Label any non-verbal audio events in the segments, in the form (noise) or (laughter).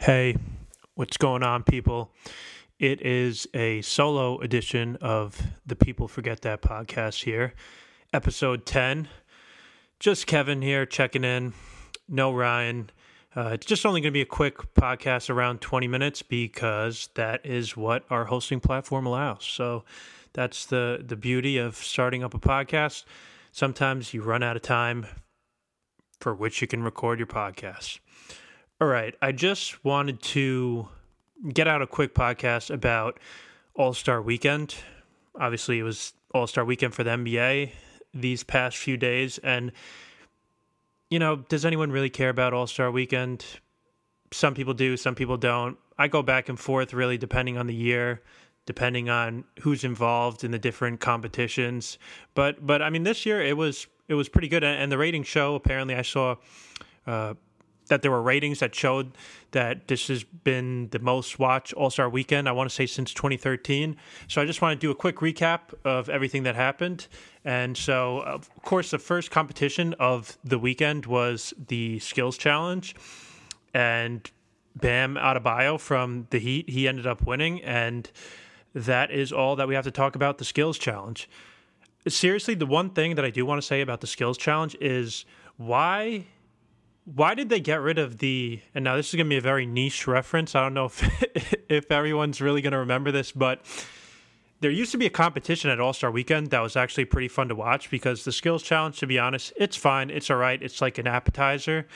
Hey, what's going on, people? It is a solo edition of the People Forget That podcast here, episode 10. Just Kevin here checking in. No Ryan. Uh, it's just only going to be a quick podcast around 20 minutes because that is what our hosting platform allows. So that's the, the beauty of starting up a podcast. Sometimes you run out of time for which you can record your podcast. All right. I just wanted to get out a quick podcast about All Star Weekend. Obviously, it was All Star Weekend for the NBA these past few days. And, you know, does anyone really care about All Star Weekend? Some people do, some people don't. I go back and forth really depending on the year, depending on who's involved in the different competitions. But but I mean this year it was it was pretty good and the ratings show apparently I saw uh, that there were ratings that showed that this has been the most watched All Star Weekend. I want to say since 2013. So I just want to do a quick recap of everything that happened. And so, of course, the first competition of the weekend was the Skills Challenge, and Bam Adebayo from the Heat he ended up winning, and that is all that we have to talk about the Skills Challenge. Seriously, the one thing that I do want to say about the Skills Challenge is why why did they get rid of the and now this is going to be a very niche reference i don't know if (laughs) if everyone's really going to remember this but there used to be a competition at all-star weekend that was actually pretty fun to watch because the skills challenge to be honest it's fine it's all right it's like an appetizer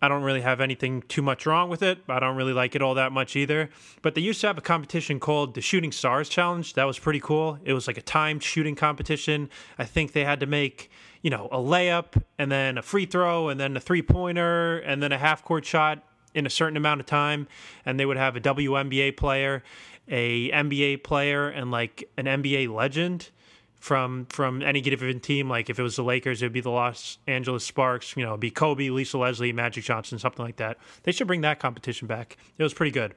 i don't really have anything too much wrong with it. I don't really like it all that much either. But they used to have a competition called the shooting stars challenge. That was pretty cool. It was like a timed shooting competition. I think they had to make you know, a layup and then a free throw and then a three pointer and then a half court shot in a certain amount of time. And they would have a WNBA player, a NBA player, and like an NBA legend from from any given team. Like if it was the Lakers, it would be the Los Angeles Sparks. You know, be Kobe, Lisa Leslie, Magic Johnson, something like that. They should bring that competition back. It was pretty good.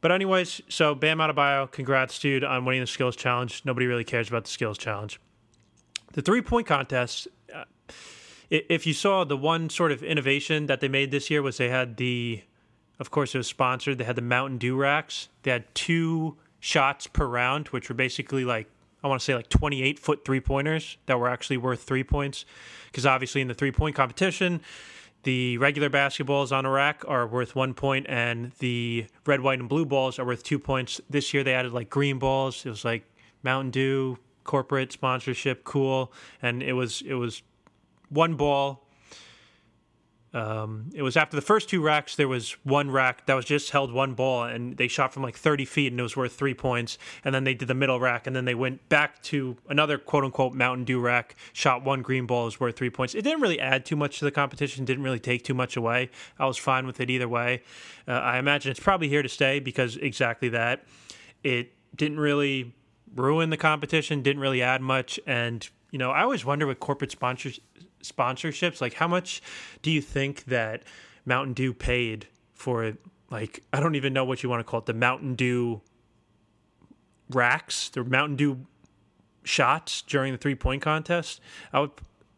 But anyways, so Bam Adebayo, congrats, dude, on winning the skills challenge. Nobody really cares about the skills challenge. The three point contest, uh, if you saw the one sort of innovation that they made this year was they had the, of course, it was sponsored. They had the Mountain Dew racks. They had two shots per round, which were basically like I want to say like 28 foot three pointers that were actually worth three points. Because obviously, in the three point competition, the regular basketballs on a rack are worth one point, and the red, white, and blue balls are worth two points. This year, they added like green balls. It was like Mountain Dew, corporate sponsorship, cool. And it was it was one ball. Um, it was after the first two racks. There was one rack that was just held one ball, and they shot from like 30 feet, and it was worth three points. And then they did the middle rack, and then they went back to another quote unquote Mountain Dew rack, shot one green ball, was worth three points. It didn't really add too much to the competition, didn't really take too much away. I was fine with it either way. Uh, I imagine it's probably here to stay because exactly that. It didn't really ruin the competition, didn't really add much. And, you know, I always wonder with corporate sponsors, sponsorships, like how much do you think that Mountain Dew paid for, like, I don't even know what you want to call it, the Mountain Dew racks, the Mountain Dew shots during the three point contest? I would.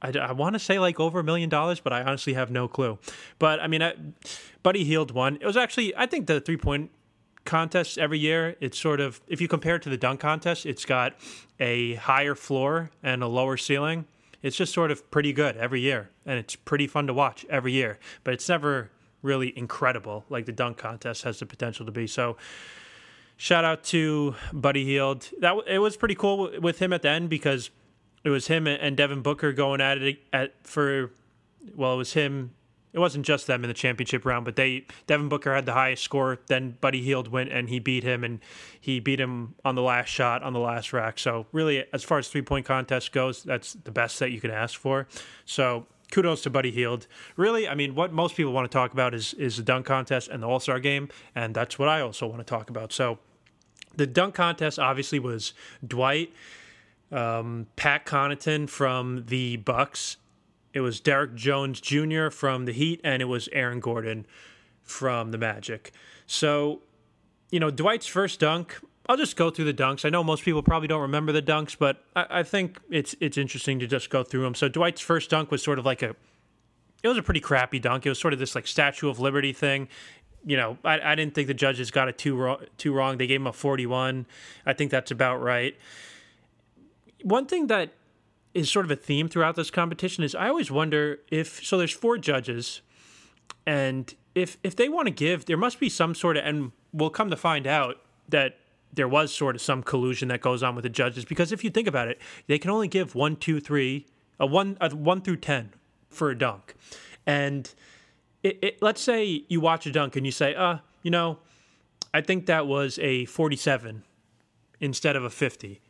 I, I want to say like over a million dollars, but I honestly have no clue. But I mean, I, Buddy Hield won. It was actually, I think the three point contests every year, it's sort of if you compare it to the dunk contest, it's got a higher floor and a lower ceiling. It's just sort of pretty good every year, and it's pretty fun to watch every year. But it's never really incredible like the dunk contest has the potential to be. So, shout out to Buddy Hield. That it was pretty cool with him at the end because it was him and Devin Booker going at it at for well, it was him it wasn't just them in the championship round, but they Devin Booker had the highest score. Then Buddy Hield went and he beat him, and he beat him on the last shot on the last rack. So really, as far as three point contest goes, that's the best that you can ask for. So kudos to Buddy Hield. Really, I mean, what most people want to talk about is is the dunk contest and the All Star game, and that's what I also want to talk about. So the dunk contest obviously was Dwight. Um, Pat Connaughton from the Bucks it was Derrick Jones Jr. from the Heat, and it was Aaron Gordon from the Magic. So, you know, Dwight's first dunk. I'll just go through the dunks. I know most people probably don't remember the dunks, but I, I think it's it's interesting to just go through them. So Dwight's first dunk was sort of like a, it was a pretty crappy dunk. It was sort of this like Statue of Liberty thing. you know, I, I didn't think the judges got it too too wrong. They gave him a 41. I think that's about right. One thing that is sort of a theme throughout this competition is I always wonder if so there's four judges and if if they want to give there must be some sort of and we'll come to find out that there was sort of some collusion that goes on with the judges because if you think about it they can only give one two three a one a one through ten for a dunk. And it, it, let's say you watch a dunk and you say uh you know i think that was a 47 instead of a 50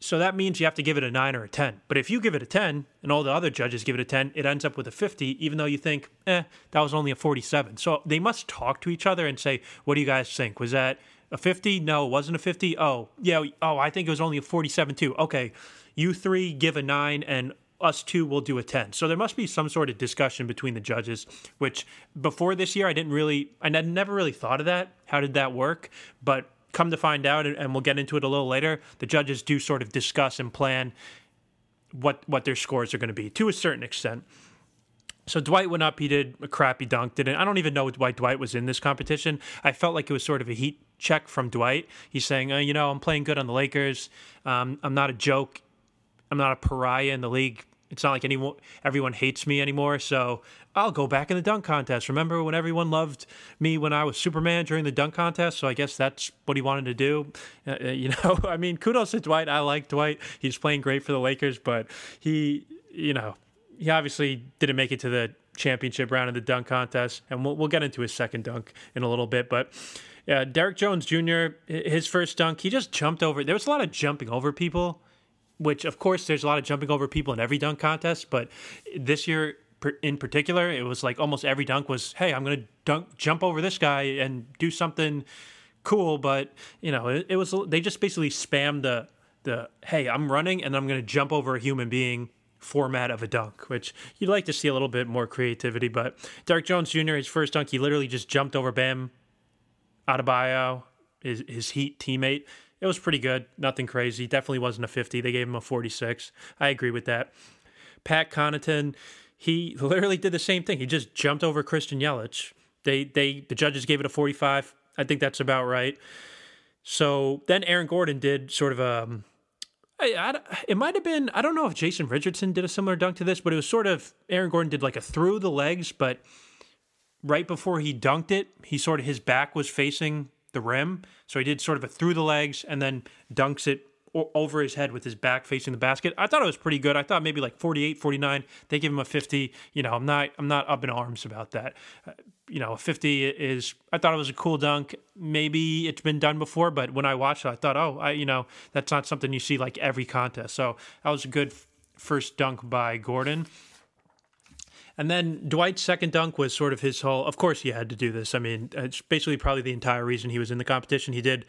so that means you have to give it a 9 or a 10. But if you give it a 10 and all the other judges give it a 10, it ends up with a 50, even though you think, eh, that was only a 47. So they must talk to each other and say, what do you guys think? Was that a 50? No, it wasn't a 50. Oh, yeah. Oh, I think it was only a 47 too. Okay. You three give a 9 and us two will do a 10. So there must be some sort of discussion between the judges, which before this year, I didn't really, I never really thought of that. How did that work? But come to find out, and we'll get into it a little later, the judges do sort of discuss and plan what what their scores are going to be to a certain extent. So Dwight went up. He did a crappy dunk. Didn't I don't even know why Dwight was in this competition. I felt like it was sort of a heat check from Dwight. He's saying, uh, you know, I'm playing good on the Lakers. Um, I'm not a joke. I'm not a pariah in the league. It's not like anyone, everyone hates me anymore. So I'll go back in the dunk contest. Remember when everyone loved me when I was Superman during the dunk contest? So I guess that's what he wanted to do. Uh, uh you (laughs) know, I mean, kudos to Dwight. I like Dwight. He's playing great for the Lakers, but he, you know, he obviously didn't make it to the championship round of the dunk contest. And we'll, we'll get into his second dunk in a little bit. But uh, Derrick Jones Jr., his first dunk, he just jumped over. There was a lot of jumping over people which of course there's a lot of jumping over people in every dunk contest, but this year in particular, it was like almost every dunk was, "Hey, I'm going to dunk jump over this guy and do something cool." But you know, it, it was they just basically spammed the the "Hey, I'm running and I'm going to jump over a human being." format of a dunk, which you'd like to see a little bit more creativity. But Derrick Jones Jr., his first dunk, he literally just jumped over Bam Adebayo, his, his Heat teammate, it was pretty good. Nothing crazy. Definitely wasn't a 50. They gave him a 46. I agree with that. Pat Connaughton, he (laughs) literally did the same thing. He just jumped over Christian Yelich. They they the judges gave it a 45. I think that's about right. So then Aaron Gordon did sort of a um, I, I, it might have been I don't know if Jason Richardson did a similar dunk to this, but it was sort of Aaron Gordon did like a through the legs, but right before he dunked it, he sort of his back was facing the rim. So he did sort of a through the legs and then dunks it over his head with his back facing the basket. I thought it was pretty good. I thought maybe like 48, 49. They give him a 50. You know, I'm not I'm not up in arms about that. Uh, you know, a 50 is I thought it was a cool dunk. Maybe it's been done before, but when I watched it, I thought, "Oh, I you know, that's not something you see like every contest." So, that was a good first dunk by Gordon. And then Dwight's second dunk was sort of his whole. Of course, he had to do this. I mean, it's basically probably the entire reason he was in the competition. He did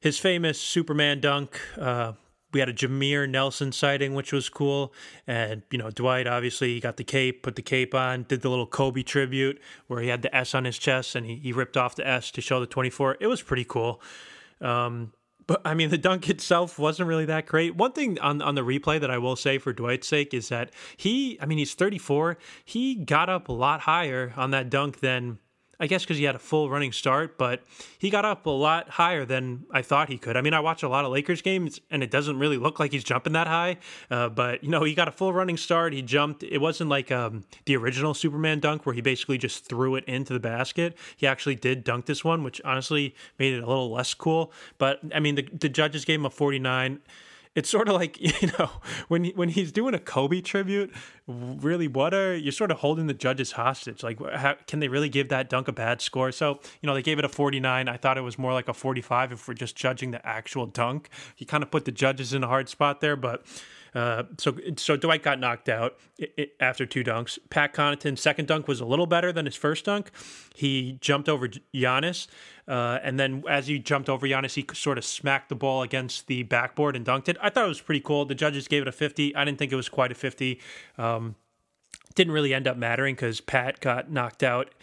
his famous Superman dunk. Uh, we had a Jameer Nelson sighting, which was cool. And, you know, Dwight obviously he got the cape, put the cape on, did the little Kobe tribute where he had the S on his chest and he, he ripped off the S to show the 24. It was pretty cool. Um, but I mean, the dunk (laughs) itself wasn't really that great. One thing on on the replay that I will say for Dwight's sake is that he, I mean, he's 34. He got up a lot higher on that dunk than I guess because he had a full running start, but he got up a lot higher than I thought he could. I mean, I watch a lot of Lakers games, and it doesn't really look like he's jumping that high. Uh, but you know, he got a full running start. He jumped. It wasn't like um, the original Superman dunk where he basically just threw it into the basket. He actually did dunk this one, which honestly made it a little less cool. But I mean, the, the judges gave him a forty nine it's sort of like (laughs) you know when when he's doing a Kobe tribute. Really, what are you're sort of holding the judges hostage? Like, how, can they really give that dunk a bad score? So you know they gave it a 49. I thought it was more like a 45 if we're just judging the actual dunk. He kind of put the judges in a hard spot there, but. Uh, so so Dwight got knocked out after two dunks. Pat Connaughton second dunk was a little better than his first dunk. He jumped over Giannis, uh, and then as he jumped over Giannis, he sort of smacked the ball against the backboard and dunked it. I thought it was pretty cool. The judges gave it a 50. I didn't think it was quite a 50. Um, didn't really end up mattering because Pat got knocked out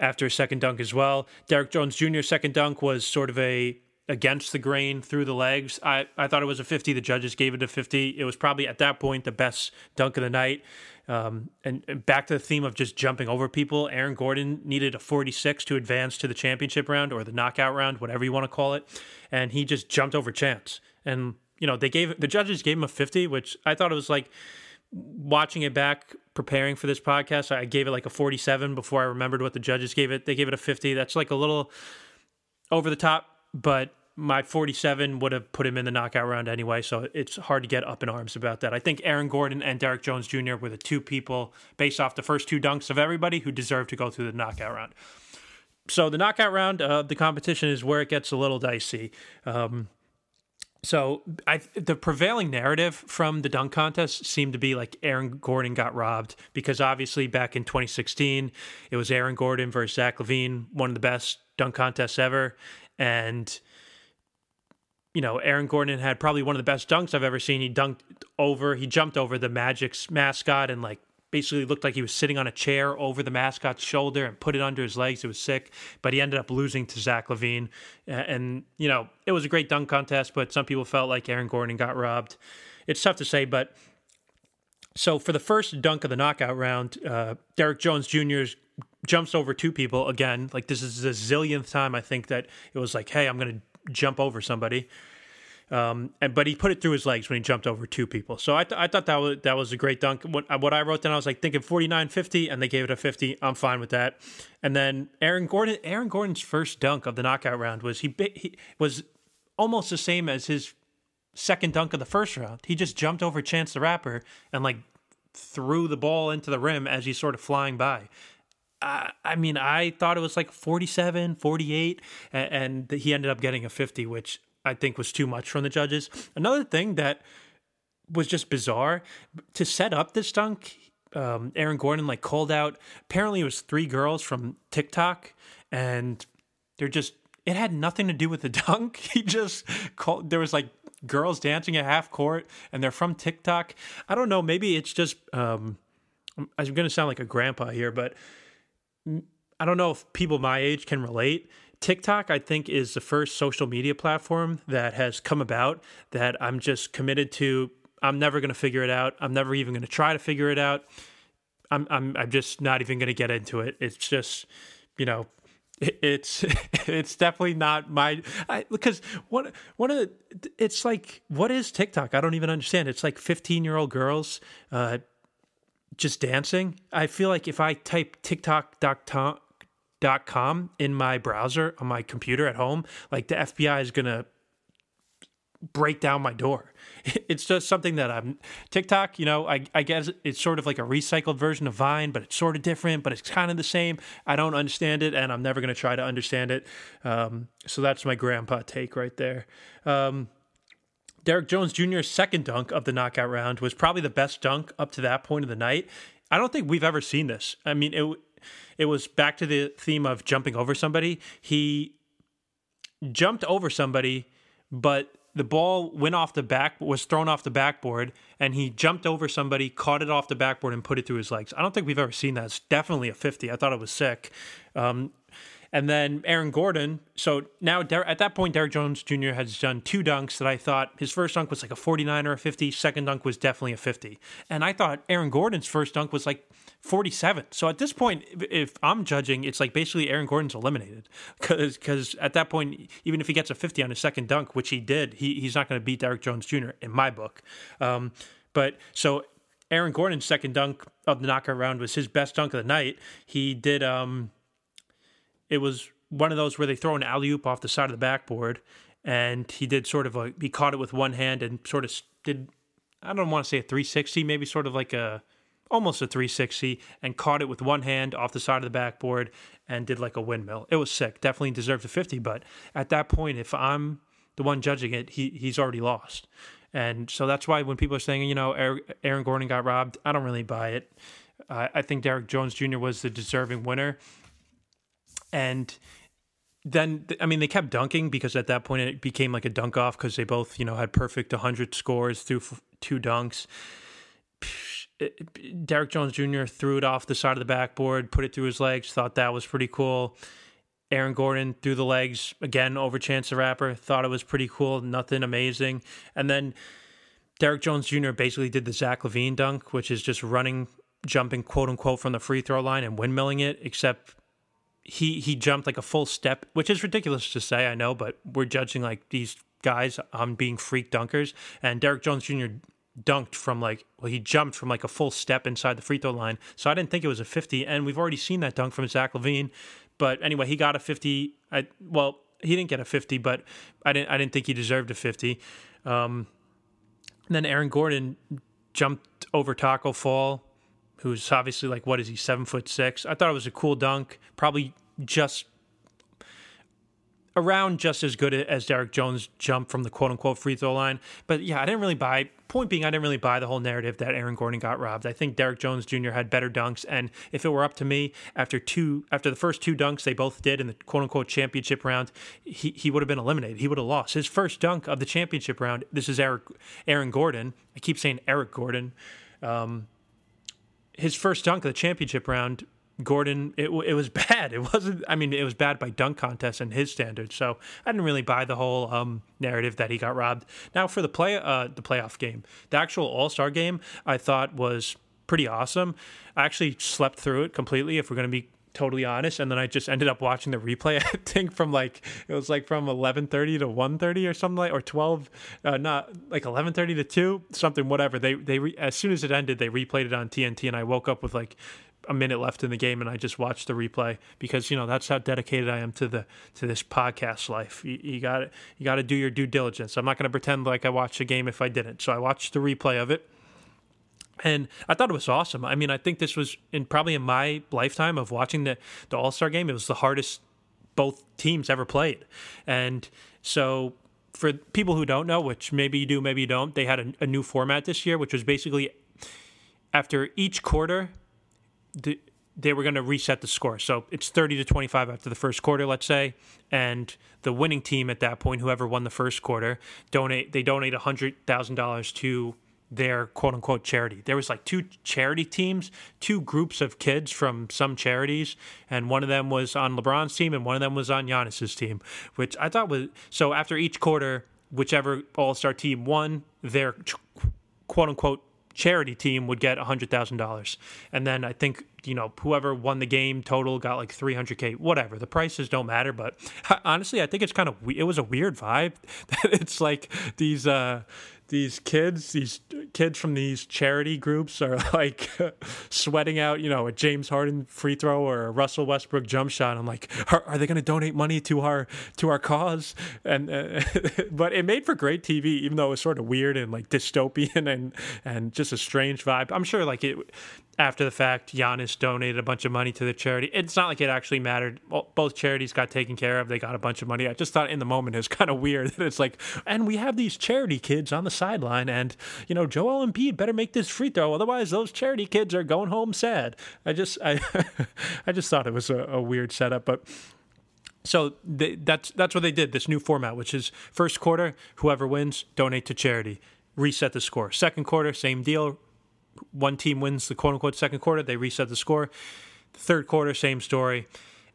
after a second dunk as well. Derrick Jones Jr. second dunk was sort of a against the grain through the legs. I, I thought it was a 50. The judges gave it a 50. It was probably at that point the best dunk of the night. Um, and, and, back to the theme of just jumping over people, Aaron Gordon needed a 46 to advance to the championship round or the knockout round, whatever you want to call it. And he just jumped over Chance. And, you know, they gave the judges gave him a 50, which I thought it was like watching it back, preparing for this podcast. I gave it like a 47 before I remembered what the judges gave it. They gave it a 50. That's like a little over the top, but my 47 would have put him in the knockout round anyway, so it's hard to get up in arms about that. I think Aaron Gordon and Derrick Jones Jr. were the two people, based off the first two dunks of everybody, who deserve to go through the knockout round. So the knockout round of the competition is where it gets a little dicey. Um, so I, the prevailing narrative from the dunk contest seemed to be like Aaron Gordon got robbed because obviously back in 2016 it was Aaron Gordon versus Zach LaVine, one of the best dunk contests ever, and you know, Aaron Gordon had probably one of the best dunks I've ever seen. He dunked over, he jumped over the Magic's mascot and like basically looked like he was sitting on a chair over the mascot's shoulder and put it under his legs. It was sick, but he ended up losing to Zach LaVine. And, you know, it was a great dunk contest, but some people felt like Aaron Gordon got robbed. It's tough to say, but so for the first dunk of the knockout round, uh, Derrick Jones Jr. jumps over two people again. Like this is the zillionth time I think that it was like, hey, I'm going to jump over somebody. Um, and but he put it through his legs when he jumped over two people. So I, th- I thought that was that was a great dunk. What, what I wrote down, I was like thinking 49 50, and they gave it a 50. I'm fine with that. And then Aaron Gordon, Aaron Gordon's first dunk of the knockout round was he, he was almost the same as his second dunk of the first round. He just jumped over Chance the Rapper and like threw the ball into the rim as he's sort of flying by. I mean, I thought it was like 47, 48, and, and he ended up getting a 50, which I think was too much from the judges. Another thing that was just bizarre to set up this dunk. Um, Aaron Gordon like called out. Apparently, it was three girls from TikTok, and they're just. It had nothing to do with the (laughs) dunk. He just called. There was like girls dancing at half court, and they're from TikTok. I don't know. Maybe it's just. Um, I'm going to sound like a grandpa here, but I don't know if people my age can relate. TikTok, I think, is the first social media platform that has come about that I'm just committed to. I'm never going to figure it out. I'm never even going to try to figure it out. I'm I'm I'm just not even going to get into it. It's just, you know, it's (laughs) it's definitely not my because one one of the, it's like what is TikTok? I don't even understand. It's like 15 year old girls uh, just dancing. I feel like if I type TikTok.com in my browser on my computer at home, like the FBI is gonna break down my door. (laughs) It's just something that I'm TikTok, you know, I, I guess it's sort of like a recycled version of Vine, but it's sort of different, but it's kind of the same. I don't understand it and I'm never going to try to understand it. Um, so that's my grandpa take right there. Um, Derrick Jones Jr.'s second dunk of the knockout round was probably the best dunk up to that point of the night. I don't think we've ever seen this. I mean, it it was back to the theme of jumping over somebody. He jumped over somebody, but the ball went off the back was thrown off the backboard and he jumped over somebody caught it off the backboard and put it through his legs i don't think we've ever seen that it's definitely a 50 i thought it was sick um, and then Aaron Gordon. So now at that point, Derrick Jones Jr. has done two dunks that I thought his first dunk was like a 49 or a 50. Second dunk was definitely a 50. And I thought Aaron Gordon's first dunk was like 47. So at this point, if I'm judging, it's like basically Aaron Gordon's eliminated because at that point, even if he gets a 50 on his second dunk, which he did, he, he's not going to beat Derrick Jones Jr. in my book. Um, but so Aaron Gordon's second dunk of the knockout round was his best dunk of the night. He did. Um, it was one of those where they throw an alley oop off the side of the backboard, and he did sort of a he caught it with one hand and sort of did I don't want to say a 360, maybe sort of like a almost a 360, and caught it with one hand off the side of the backboard and did like a windmill. It was sick. Definitely deserved a 50, but at that point, if I'm the one judging it, he he's already lost. And so that's why when people are saying, you know, Aaron Gordon got robbed, I don't really buy it. Uh, I think Derrick Jones Jr. was the deserving winner and then I mean they kept dunking because at that point it became like a dunk off because they both you know had perfect 100 scores through two dunks. Derrick Jones Jr. threw it off the side of the backboard, put it through his legs, thought that was pretty cool. Aaron Gordon through the legs again over Chance the Rapper. Thought it was pretty cool. Nothing amazing. And then Derrick Jones Jr. basically did the Zach LaVine dunk, which is just running, jumping quote unquote from the free throw line and windmilling it, except he he jumped like a full step, which is ridiculous to say, I know, but we're judging like these guys on being freak dunkers. And Derrick Jones Jr. dunked from like well, he jumped from like a full step inside the free throw line. So I didn't think it was a 50. And we've already seen that dunk from Zach LaVine. But anyway, he got a 50. I well, he didn't get a 50, but I didn't I didn't think he deserved a 50. Um, then Aaron Gordon jumped over Taco Fall, who's obviously like what is he seven foot six. I thought it was a cool dunk, probably just around just as good as Derrick Jones' jump from the quote unquote free throw line. But yeah, I didn't really buy. Point being, I didn't really buy the whole narrative that Aaron Gordon got robbed. I think Derrick Jones Jr. had better dunks, and if it were up to me, after two, after the first two dunks they both did in the quote unquote championship round, he, he would have been eliminated. He would have lost his first dunk of the championship round. This is Eric Aaron Gordon. I keep saying Eric Gordon. Um, his first dunk of the championship round Gordon, it, it was (laughs) bad. It wasn't. I mean, it was bad by dunk contest and his standards. So I didn't really buy the whole um, narrative that he got robbed. Now for the play, uh, the playoff game, the actual All Star game, I thought was pretty awesome. I actually slept through it completely. If we're going to be totally honest and then i just ended up watching the replay (laughs) i think from like it was like from 11.30 to 1.30 or something like or 12 uh, not like 11.30 to 2 something whatever they they re, as soon as it ended they replayed it on tnt and i woke up with like a minute left in the game and I just watched the replay because you know that's how dedicated I am to the to this podcast life. You, got you got to do your due diligence. I'm not going to pretend like I watched the game if I didn't. So I watched the replay of it. And I thought it was awesome. I mean, I think this was in probably in my lifetime of watching the the All Star game. It was the hardest both teams ever played, and so for people who don't know, which maybe you do, maybe you don't, they had a, a new format this year, which was basically after each quarter the, they were going to reset the score. So it's 30 to 25 after the first quarter, let's say, and the winning team at that point, whoever won the first quarter, donate they donate $100,000 to their quote unquote charity. There was like two charity teams, two groups of kids from some charities, and one of them was on LeBron's team and one of them was on Giannis's team, which I thought was so after each quarter, whichever all-star team won, their quote unquote charity team would get $100,000. And then I think, you know, whoever won the game total got like 300K, whatever. The prices don't matter. But (laughs) honestly, I think it's kind of, it was a weird vibe. (laughs) it's like these, uh, these kids, these kids from these charity groups are (laughs) like sweating out, you know, a James Harden free throw or a Russell Westbrook jump shot. I'm like, are, are they going to donate money to our to our cause? And uh, (laughs) but it made for great TV, even though it was sort of weird and like dystopian and and just a strange vibe. I'm sure like it after the fact, Giannis donated a bunch of money to the charity. It's not like it actually mattered. Both charities got taken care of. They got a bunch of money. I just thought in the moment it was (laughs) kind of weird that it's like, and we have these charity kids on the sideline, and you know, Joel Embiid better make this free throw, otherwise those charity kids are going home sad. I just, I, (laughs) I just thought it was a, a weird setup, but so they, that's that's what they did. This new format, which is first quarter, whoever wins, donate to charity, reset the score. Second quarter, same deal, one team wins the quote unquote second quarter, they reset the score. Third quarter, same story.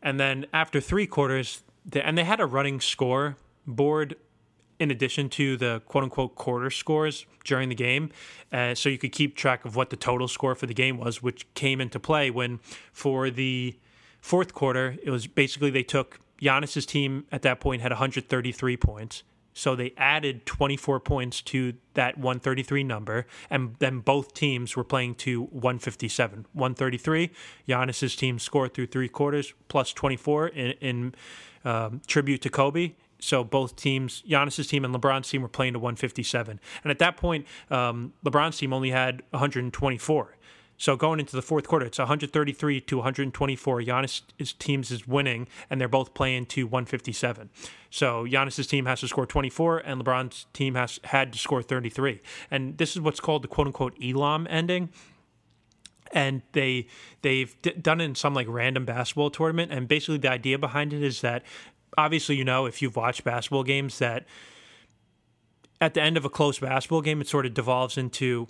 And then after three quarters, they, and they had a running score board in addition to the quote unquote quarter scores during the game. Uh, so you could keep track of what the total score for the game was, which came into play when for the fourth quarter, it was basically they took Giannis's team at that point had 133 points. So they added 24 points to that 133 number, and then both teams were playing to 157. 133, Giannis's team scored through three quarters, plus 24 in, in um, tribute to Kobe. So both teams, Giannis's team and LeBron's team, were playing to 157. And at that point, um, LeBron's team only had 124. So going into the fourth quarter, it's 133 to 124. Giannis' teams is winning, and they're both playing to 157. So Giannis' team has to score 24, and LeBron's team has had to score 33. And this is what's called the quote unquote Elam ending and they they've d- done it in some like random basketball tournament and basically the idea behind it is that obviously you know if you've watched basketball games that at the end of a close basketball game it sort of devolves into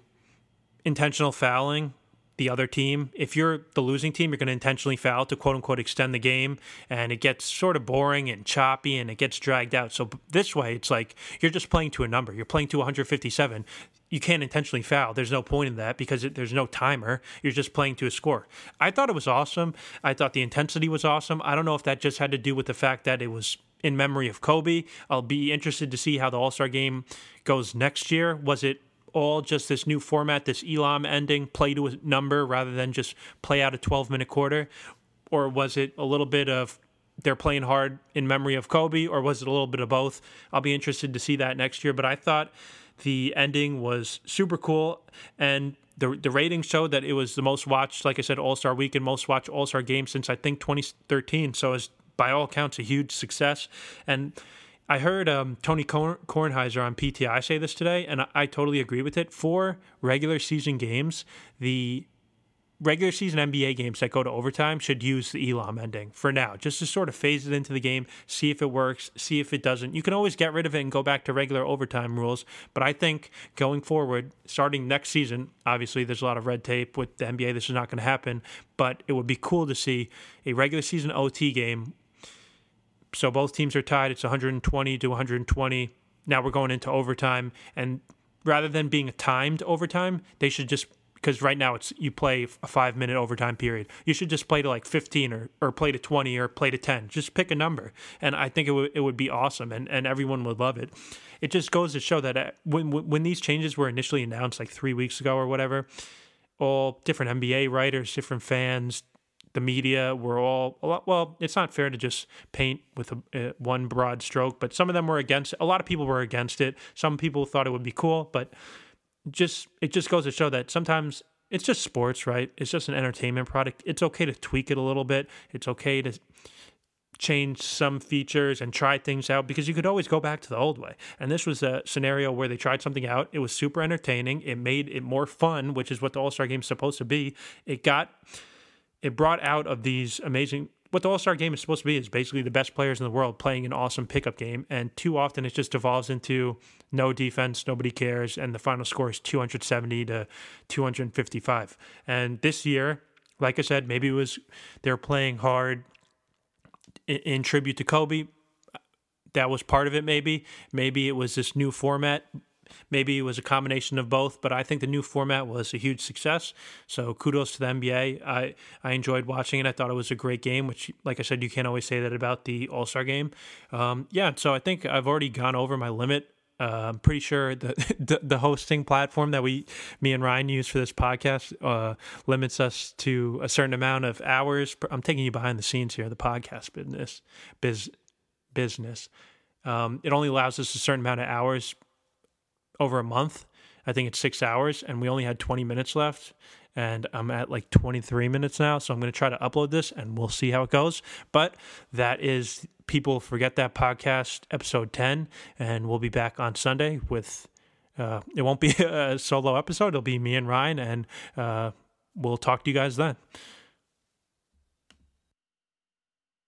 intentional fouling the other team. If you're the losing team, you're going to intentionally foul to quote unquote extend the game, and it gets sort of boring and choppy and it gets dragged out. So this way, it's like you're just playing to a number. You're playing to 157. You can't intentionally foul. There's no point in that because it, there's no timer. You're just playing to a score. I thought it was awesome. I thought the intensity was awesome. I don't know if that just had to do with the fact that it was in memory of Kobe. I'll be interested to see how the All Star game goes next year. Was it all just this new format, this Elam ending, play to a number rather than just play out a 12 minute quarter? Or was it a little bit of they're playing hard in memory of Kobe, or was it a little bit of both? I'll be interested to see that next year. But I thought the ending was super cool. And the the ratings showed that it was the most watched, like I said, All Star Weekend, most watched All Star game since I think 2013. So it's by all accounts a huge success. And I heard um, Tony Kornheiser on PTI say this today, and I, I totally agree with it. For regular season games, the regular season NBA games that go to overtime should use the Elam ending for now, just to sort of phase it into the game, see if it works, see if it doesn't. You can always get rid of it and go back to regular overtime rules, but I think going forward, starting next season, obviously there's a lot of red tape with the NBA. This is not going to happen, but it would be cool to see a regular season OT game so both teams are tied. It's 120 to 120. Now we're going into overtime, and rather than being a timed overtime, they should just because right now it's you play a five minute overtime period. You should just play to like 15 or, or play to 20 or play to 10. Just pick a number, and I think it would it would be awesome, and, and everyone would love it. It just goes to show that uh, when when these changes were initially announced like three weeks ago or whatever, all different NBA writers, different fans, the media were all a lot, well it's not fair to just paint with a, uh, one broad stroke but some of them were against it. a lot of people were against it some people thought it would be cool but just it just goes to show that sometimes it's just sports right it's just an entertainment product it's okay to tweak it a little bit it's okay to change some features and try things out because you could always go back to the old way. And this was a scenario where they tried something out. It was super entertaining. It made it more fun, which is what the All Star game is supposed to be. It got it brought out of these amazing what the All Star game is supposed to be is basically the best players in the world playing an awesome pickup game. And too often it just devolves into no defense, nobody cares, and the final score is 270 to 255. And this year, like I said, maybe it was they're playing hard in, in tribute to Kobe. That was part of it, maybe. Maybe it was this new format Maybe it was a combination of both, but I think the new format was a huge success. So kudos to the NBA. I, I enjoyed watching it. I thought it was a great game, which, like I said, you can't always say that about the All Star game. Um, yeah, so I think I've already gone over my limit. Uh, I'm pretty sure the, (laughs) the, the hosting platform that we, me and Ryan use for this podcast, uh, limits us to a certain amount of hours. I'm taking you behind the scenes here, the podcast business, biz, business. Um, it only allows us a certain amount of hours over a month. I think it's six hours, and we only had 20 minutes left. And I'm at like 23 minutes now. So I'm going to try to upload this and we'll see how it goes. But that is People Forget That podcast, episode 10. And we'll be back on Sunday with, uh, it won't be (laughs) a solo episode. It'll be me and Ryan. And uh, we'll talk to you guys then.